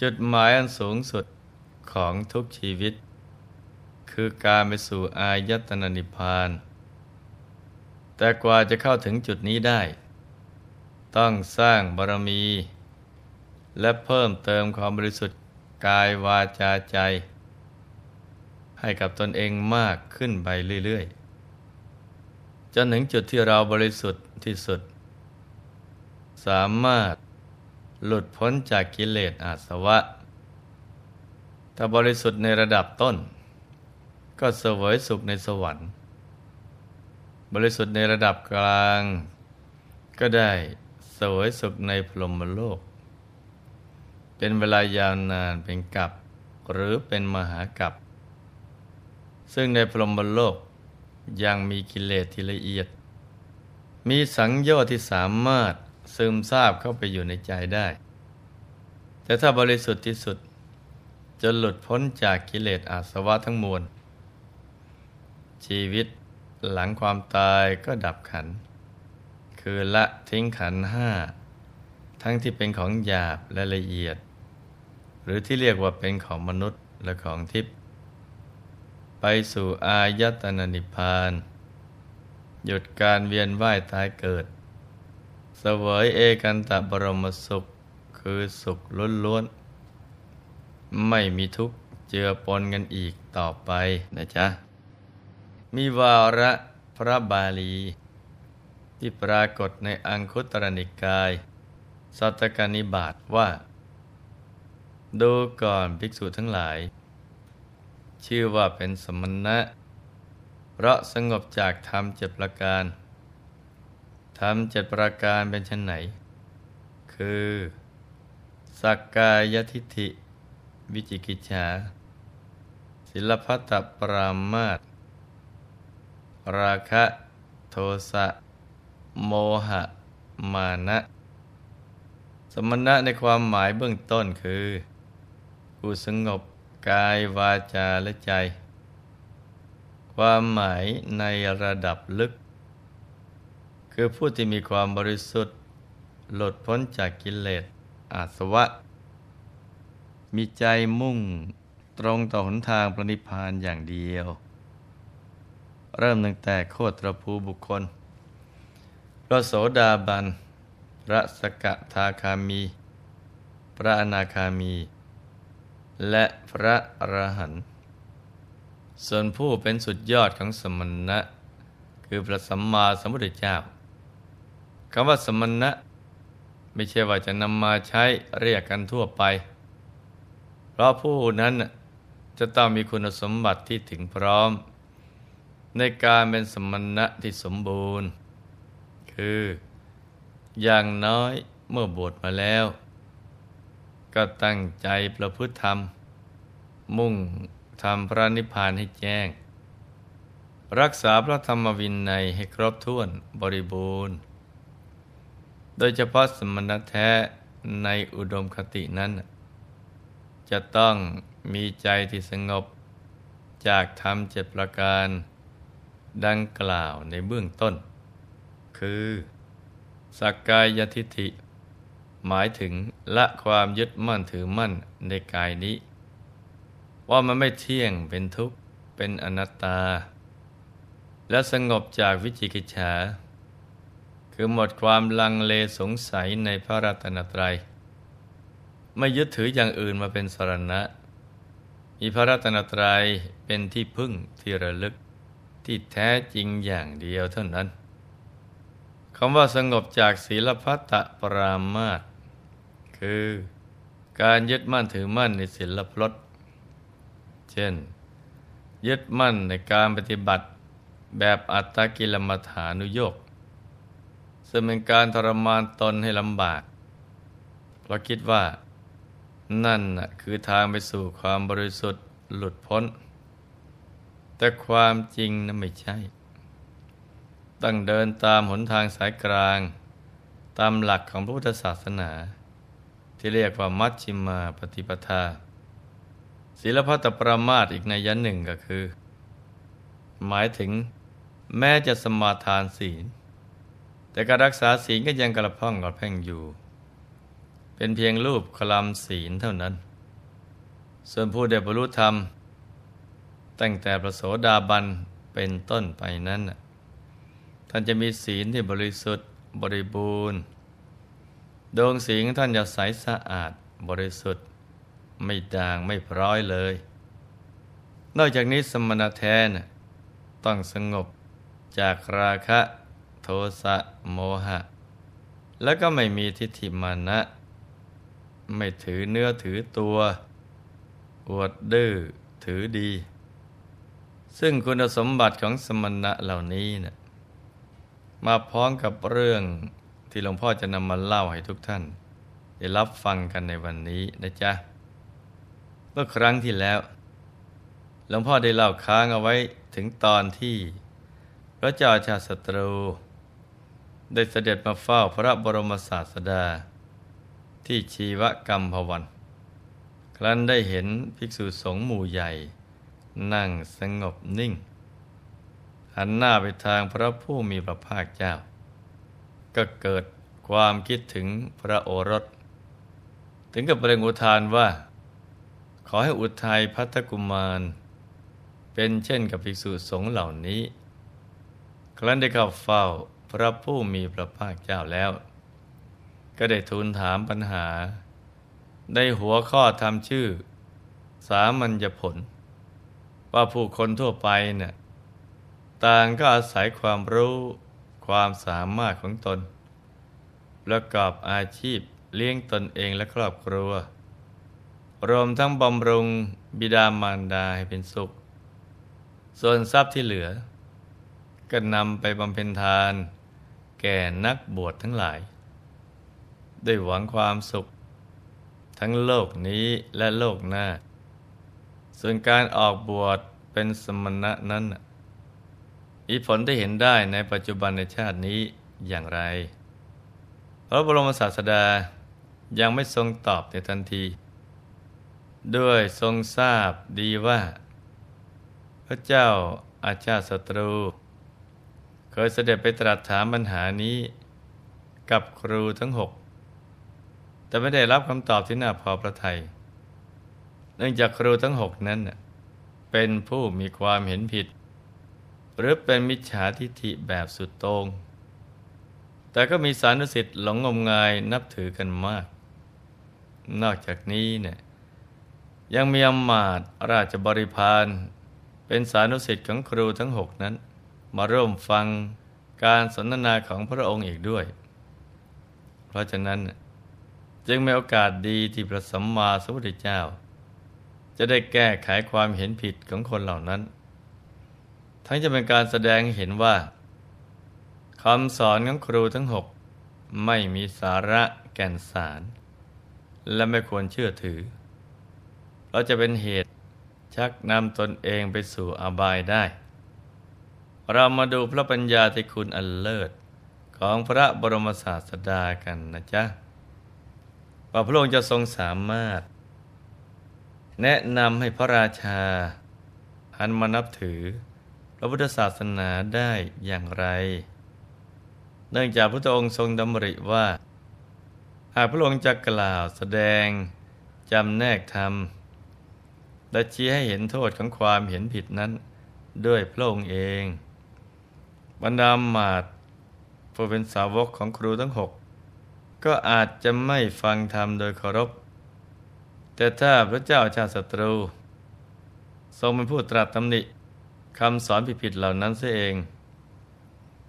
จุดหมายอันสูงสุดของทุกชีวิต คือการไปสู่อายตนะนิพพาน แต่กว่าจะเข้าถึงจุดนี้ได้ ต้องสร้างบารมี และเพิ่มเติมความบริสุทธิ์กายวาจาใจ ให้กับตนเองมากขึ้นไปเรื่อยๆ จนถึงจุดที่เราบริสุทธิ์ที่สุด สามารถ หลุดพ้นจากกิเลสอาสวะ ถ้าบริสุทธิ์ในระดับต้น ก็เสวยสุขในสวรรค์ บริสุทธิ์ในระดับกลาง ก็ได้เสวยสุขในพรหมโลก เป็นเวลายาวนานเป็นกับหรือเป็นมหากับ ซึ่งในพรหมโลกยังมีกิเลสที่ละเอียด มีสังโยชน์ที่สามารถ ซึมซาบเข้าไปอยู่ในใจได้ แต่ถ้าบริสุทธิ์ที่สุด จะหลุดพ้นจากกิเลสอาสวะทั้งมวล ชีวิตหลังความตายก็ดับขัน คือละทิ้งขันห้า ทั้งที่เป็นของหยาบและละเอียด หรือที่เรียกว่าเป็นของมนุษย์และของทิพย์ไปสู่อายตนะนิพพาน หยุดการเวียนว่ายตายเกิด สวยเอกันตะบรมสุขคือสุขล้วนๆ ไม่มีทุกข์เจือปนกันอีกต่อไปนะจ๊ะ มีวาระพระบาลี ที่ปรากฏในอังคุตรนิกาย สัตกนิบาตว่า ดูก่อนภิกษุทั้งหลาย ชื่อว่าเป็นสมณะ เพราะสงบจากธรรมเจ็ดประการ ทำเจ็ดประการเป็นชนไหน คือ สักกายทิฏฐิ วิจิกิจฉาศิลพัตปรามาตราคะโทสะโมหะ มานะ สมณะในความหมายเบื้องต้นคือผู้สงบกายวาจาและใจ ความหมายในระดับลึก คือผู้ที่มีความบริสุทธิ์ หลุดพ้นจากกิเลสอาสวะ มีใจมุ่งตรงต่อหนทางปณิพานอย่างเดียว เริ่มตั้งแต่โคตรภูบุคคล พระโสดาบัน พระสกทาคามี พระอนาคามี และพระอรหันต์ส่วนผู้เป็นสุดยอดของสมณะ คือพระสัมมาสัมพุทธเจ้า คำว่าสมณะ ไม่ใช่ว่าจะนำมาใช้เรียกกันทั่วไป เพราะผู้นั้นจะต้องมีคุณสมบัติที่ถึงพร้อม ในการเป็นสมณะที่สมบูรณ์ คืออย่างน้อยเมื่อบวชมาแล้ว ก็ตั้งใจประพฤติธรรม มุ่งทำพระนิพพานให้แจ้ง รักษาพระธรรมวินัยให้ครบถ้วนบริบูรณ์ โดยเฉพาะสมณะแท้ในอุดมคตินั้น จะต้องมีใจที่สงบ จากธรรมเจ็ดประการ ดังกล่าวในเบื้องต้น คือสักกายทิฏฐิ หมายถึงละความยึดมั่นถือมั่นในกายนี้ ว่ามันไม่เที่ยงเป็นทุกข์เป็นอนัตตา และสงบจากวิจิกิจฉา คือหมดความลังเลสงสัยในพระรัตนตรัย ไม่ยึดถืออย่างอื่นมาเป็นสรณะ มีพระรัตนตรัยเป็นที่พึ่งที่ระลึกที่แท้จริงอย่างเดียวเท่านั้นคำว่าสงบจากศีลพัตตปรามาตคือการยึดมั่นถือมั่นในศีลพลดเช่น ยึดมั่นในการปฏิบัติแบบอัตตกิลมัฐานุโยก ซึ่งเป็นการทรมานตนให้ลำบาก เพราะคิดว่า นั่นคือทางไปสู่ความบริสุทธิ์หลุดพ้น แต่ความจริงนั้นไม่ใช่ ต้องเดินตามหนทางสายกลาง ตามหลักของพุทธศาสนา ที่เรียกว่ามัชชิมาปฏิปทาศีลพัตประมาทอีกในยันหนึ่งก็คือ หมายถึงแม้จะสมาทานศีล แต่การรักษาศีลก็ยังกระพ่องกระแพ่งอยู่ เป็นเพียงรูปคลำศีลเท่านั้น ส่วนผู้ได้บรรลุธรรม ตั้งแต่ประโสดาบันเป็นต้นไปนั้น ท่านจะมีศีลที่บริสุทธิ์บริบูรณ์ดวงศีลท่านจะใสสะอาดบริสุทธิ์ ไม่ด่างไม่พร้อยเลย นอกจากนี้สมณะแทนต้องสงบจากราคะ โทสะโมหะ แล้วก็ไม่มีทิฏฐิมานะ ไม่ถือเนื้อถือตัว อวดดื้อถือดี ซึ่งคุณสมบัติของสมณะเหล่านี้เนะี่ยมาพร้อมกับเรื่องที่หลวงพ่อจะนำมาเล่าให้ทุกท่าน ได้รับฟังกันในวันนี้นะจ๊ะ เมื่อครั้งที่แล้วหลวงพ่อได้เล่าค้างเอาไว้ถึงตอนที่ พระเจ้าชาติศัตรู ได้เสด็จมาเฝ้าพระบรมศาสดา ที่ชีวกรรมพวัน ครั้นได้เห็นภิกษุสงฆ์หมู่ใหญ่ นั่งสงบนิ่ง หันหน้าไปทางพระผู้มีพระภาคเจ้า ก็เกิดความคิดถึงพระโอรส ถึงกับเปล่งอุทานว่า ขอให้อุทัยพัทกุมาร เป็นเช่นกับภิกษุสงฆ์เหล่านี้ ครั้นได้เข้าเฝ้า พระผู้มีพระภาคเจ้าแล้ว ก็ได้ทูลถามปัญหา ได้หัวข้อทำชื่อ สามัญญผล ว่าผู้คนทั่วไปเนี่ยต่างก็อาศัยความรู้ความสามารถของตน ประกอบอาชีพเลี้ยงตนเองและครอบครัว รวมทั้งบำรุงบิดามารดาให้เป็นสุข ส่วนทรัพย์ที่เหลือ ก็นำไปบำเพ็ญทาน ก่นักบวชทั้งหลาย ได้หวังความสุข ทั้งโลกนี้และโลกหน้า ส่วนการออกบวชเป็นสมณะนั้นมีผลที่เห็นได้ในปัจจุบันในชาตินี้อย่างไร พระบรมศาสดายังไม่ทรงตอบในทันที ด้วยทรงทราบดีว่า พระเจ้าอาชาติศัตรู เคยเสด็จไปตรัสถามปัญหานี้กับครูทั้งหก แต่ไม่ได้รับคำตอบที่น่าพอพระทยัย เนื่องจากครูทั้งหกนั้น เป็นผู้มีความเห็นผิด หรือเป็นมิจฉาทิฏฐิแบบสุดโตง่งแต่ก็มีสานุสิทธิ์หลงงมงายนับถือกันมาก นอกจากนี้เนี่ยยังมีอมาตราชบริพารเป็นสานุสิทธิ์ของครูทั้งหกนั้น มาร่วมฟังการสนทนาของพระองค์อีกด้วย เพราะฉะนั้นจึงมีโอกาสดีที่พระสัมมาสัมพุทธเจ้า จะได้แก้ไขความเห็นผิดของคนเหล่านั้น ทั้งจะเป็นการแสดงเห็นว่าคำสอนของครูทั้งหกไม่มีสาระแก่นสาร และไม่ควรเชื่อถือ เราจะเป็นเหตุชักนำตนเองไปสู่อบายได้ เรามาดูพระปัญญาที่คุณอันเลิศ ของพระบรมศาสดากันนะจ๊ะว่าพระองค์จะทรงสามารถ แนะนำให้พระราชาหันมานับถือ พระพุทธศาสนาได้อย่างไร เนื่องจากพระองค์ทรงดำริว่า หากพระองค์จะกล่าวแสดงจำแนกธรรม และชี้ให้เห็นโทษของความเห็นผิดนั้น ด้วยพระองค์เอง บรรดาหมาดผู้เป็นสาวกของครูทั้งหกก็อาจจะไม่ฟังธรรมโดยเคารพ แต่ถ้าพระเจ้าชาติศัตรู ทรงเป็นผู้ตรัสตำหนิคำสอนผิดๆเหล่านั้นเสียเอง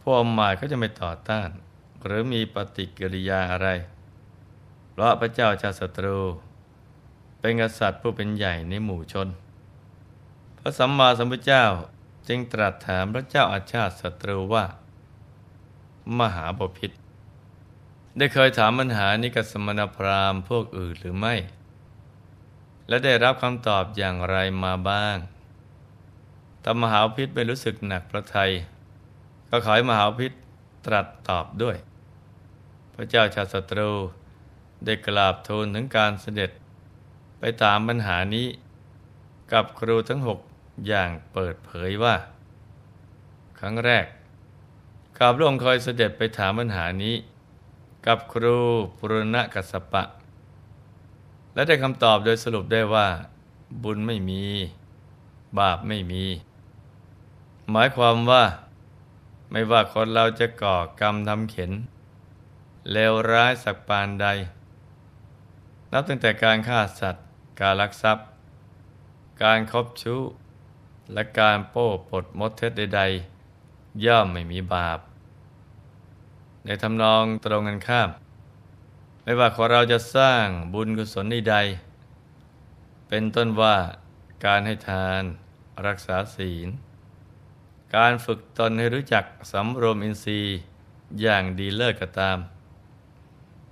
พวกอมายก็จะไม่ต่อต้าน หรือมีปฏิกิริยาอะไร เพราะพระเจ้าชาติศัตรู เป็นกษัตริย์ผู้เป็นใหญ่ในหมู่ชน พระสัมมาสัมพุทธเจ้า จึงตรัสถามพระเจ้าอาชาติศัตรูว่า มหาบพิษได้เคยถามปัญหานี้กับสมณพราหมณ์พวกอื่นหรือไม่ และได้รับคำตอบอย่างไรมาบ้างถ้ามหาพิษไม่รู้สึกหนักพระทัยก็ขอให้มหาพิษตรัสตอบด้วย พระเจ้าชาติศัตรูได้กราบทูลถึงการเสด็จ ไปถามปัญหานี้ กับครูทั้งหก อย่างเปิดเผยว่า ครั้งแรกข้าพระองค์เคยเสด็จไปถามปัญหานี้ กับครูปุรณกัสปะ และได้คำตอบโดยสรุปได้ว่า บุญไม่มี บาปไม่มี หมายความว่า ไม่ว่าคนเราจะก่อกรรมทำเข็นเลวร้ายสักปานใด นับตั้งแต่การฆ่าสัตว์ การลักทรัพย์ การคบชู้ และการโป้ปดมดเท็จใด ๆ ย่อมไม่มีบาป ในทำนองตรงกันข้าม ไม่ว่าคนเราจะสร้างบุญกุศลใดๆเป็นต้นว่าการให้ทานรักษาศีล การฝึกตนให้รู้จักสำรวมอินทรีย์อย่างดีเลิศก็ตาม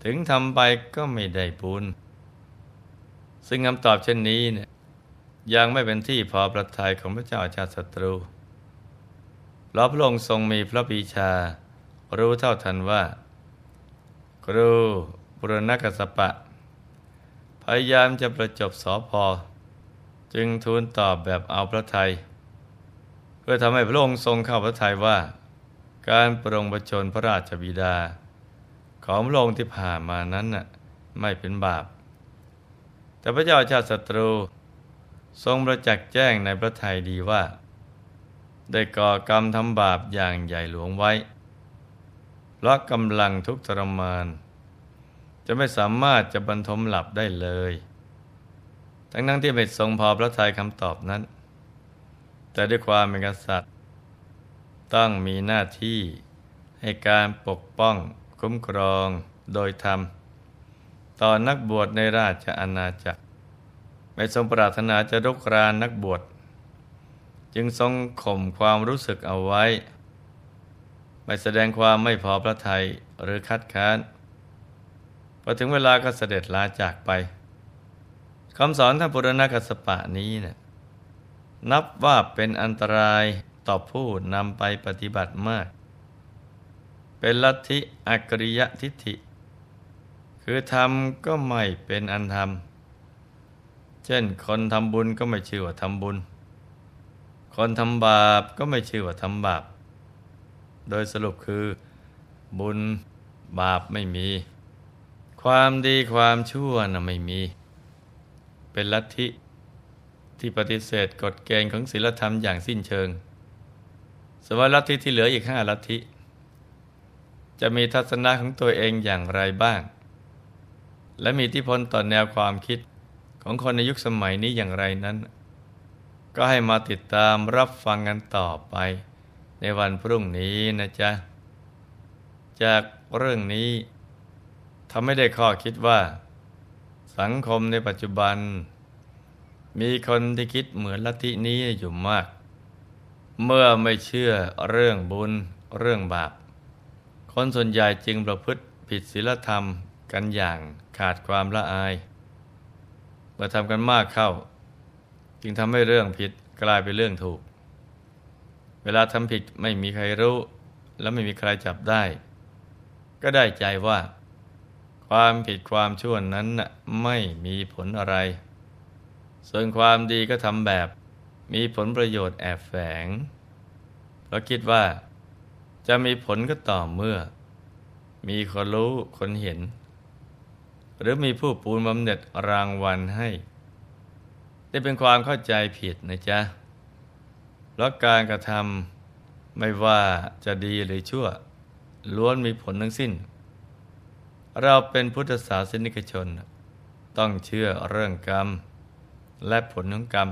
ถึงทำไปก็ไม่ได้บุญ ซึ่งคำตอบเช่นนี้เนี่ย ยังไม่เป็นที่พอประทัยของพระเจ้าอาชาติศัตรูเพราะพระองค์ทรงมีพระปีชา รู้เท่าทันว่า ครูบุรณกสปะ พยายามจะประจบสอพอ จึงทูลตอบแบบเอาพระทัยเพื่อทำให้พระองค์ทรงเข้าพระทัยว่า การปรงประชนพระราชบิดา ของพระองค์ที่ผ่านมานั้นน่ะไม่เป็นบาป แต่พระเจ้าชาติศัตรู ทรงประจักษ์แจ้งในพระทัยดีว่า ได้ก่อกรรมทำบาปอย่างใหญ่หลวงไว้เพราะกำลังทุกทรมาน จะไม่สามารถจะบรรทมหลับได้เลย ทั้งนั้นที่ไม่ทรงพอพระทัยคำตอบนั้น แต่ด้วยความเป็นกษัตริย์ ต้องมีหน้าที่ให้การปกป้องคุ้มครองโดยธรรม ต่อนักบวชในราชอาณาจักร ไม่ทรงปรารถนาจะรกรานนักบวชจึงทรงข่มความรู้สึกเอาไว้ ไม่แสดงความไม่พอพระทัยหรือคัดค้านพอถึงเวลาก็เสด็จลาจากไปคำสอนท่านปุรณกัสปะนี้เนะี่ยนับว่าเป็นอันตรายต่อผู้นำไปปฏิบัติมาก เป็นลัทธิอักริยทิฏฐิ คือทำก็ไม่เป็นอันทำ เช่น คนทำบุญก็ไม่ชื่อว่าทำบุญ คนทำบาปก็ไม่ชื่อว่าทำบาป โดยสรุปคือ บุญบาปไม่มี ความดีความชั่วน่ะไม่มี เป็นลัทธิที่ปฏิเสธกฎเกณฑ์ของศีลธรรมอย่างสิ้นเชิงสวลัทธิที่เหลืออีกห้าลัทธิจะมีทัศนะของตัวเองอย่างไรบ้าง และมีที่พลต่อแนวความคิด ของคนในยุคสมัยนี้อย่างไรนั้น ก็ให้มาติดตามรับฟังกันต่อไป ในวันพรุ่งนี้นะจ๊ะ จากเรื่องนี้ทำให้ได้ข้อคิดว่า สังคมในปัจจุบัน มีคนที่คิดเหมือนลัทธินี้อยู่มาก เมื่อไม่เชื่อเรื่องบุญเรื่องบาป คนส่วนใหญ่จึงประพฤติผิดศีลธรรมกันอย่างขาดความละอาย มื่อทำกันมากเข้า จึงทำให้เรื่องผิดกลายเป็นเรื่องถูก เวลาทำผิดไม่มีใครรู้ และไม่มีใครจับได้ ก็ได้ใจว่า ความผิดความชั่วนั้นไม่มีผลอะไร ส่วนความดีก็ทำแบบมีผลประโยชน์แอบแฝง เพราะคิดว่าจะมีผลก็ต่อเมื่อ มีคนรู้คนเห็น หรือมีผู้ปูนบำเหน็จรางวัลให้ ได้เป็นความเข้าใจผิดนะจ๊ะเพราะการกระทำไม่ว่าจะดีหรือชั่ว ล้วนมีผลทั้งสิ้น เราเป็นพุทธศาสนิกชน ต้องเชื่อเรื่องกรรม และผลของกรรม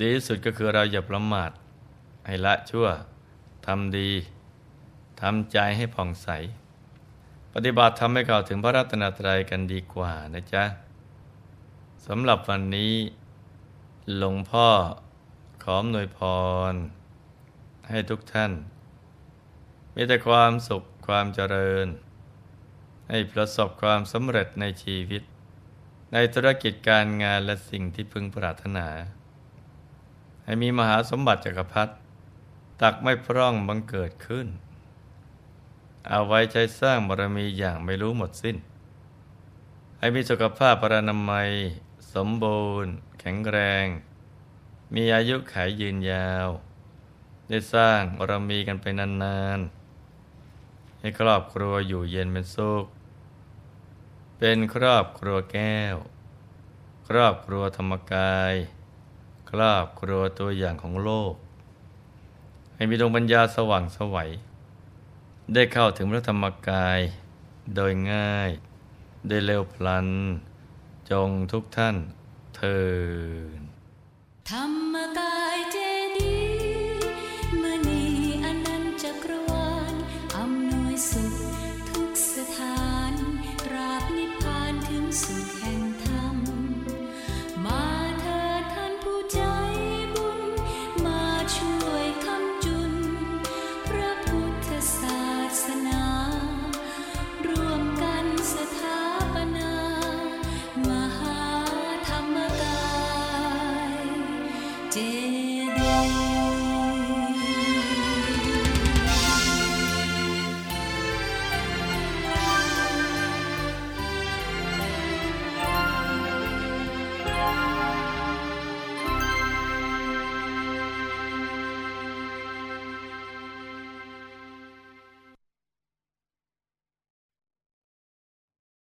ดีสุดก็คือเราอย่าประมาทให้ละชั่วทำดีทำใจให้ผ่องใส ปฏิบัติทำให้เข้าถึงพระรัตนตรัยกันดีกว่านะจ๊ะสำหรับวันนี้ หลวงพ่อขอมหนวยพร ให้ทุกท่าน มีแต่ความสุขความเจริญ ให้ประสบความสำเร็จในชีวิต ในธุรกิจการงานและสิ่งที่พึงปรารถนา ให้มีมหาสมบัติจักรพรรดิตักไม่พร่องบังเกิดขึ้น เอาไว้ใช้สร้างบารมีอย่างไม่รู้หมดสิ้น ให้มีสุขภาพปรานามัย สมบูรณ์ แข็งแรง มีอายุขายยืนยาว ได้สร้างบารมีกันไปนานๆ ให้ครอบครัวอยู่เย็นเป็นสุข เป็นครอบครัวแก้ว ครอบครัวธรรมกาย ครอบครัวตัวอย่างของโลก ให้มีดวงปัญญาสว่างสวัย ได้เข้าถึงพระธรรมกายโดยง่าย ได้เร็วพลัน จงทุกท่านเทินธรรมกายเจ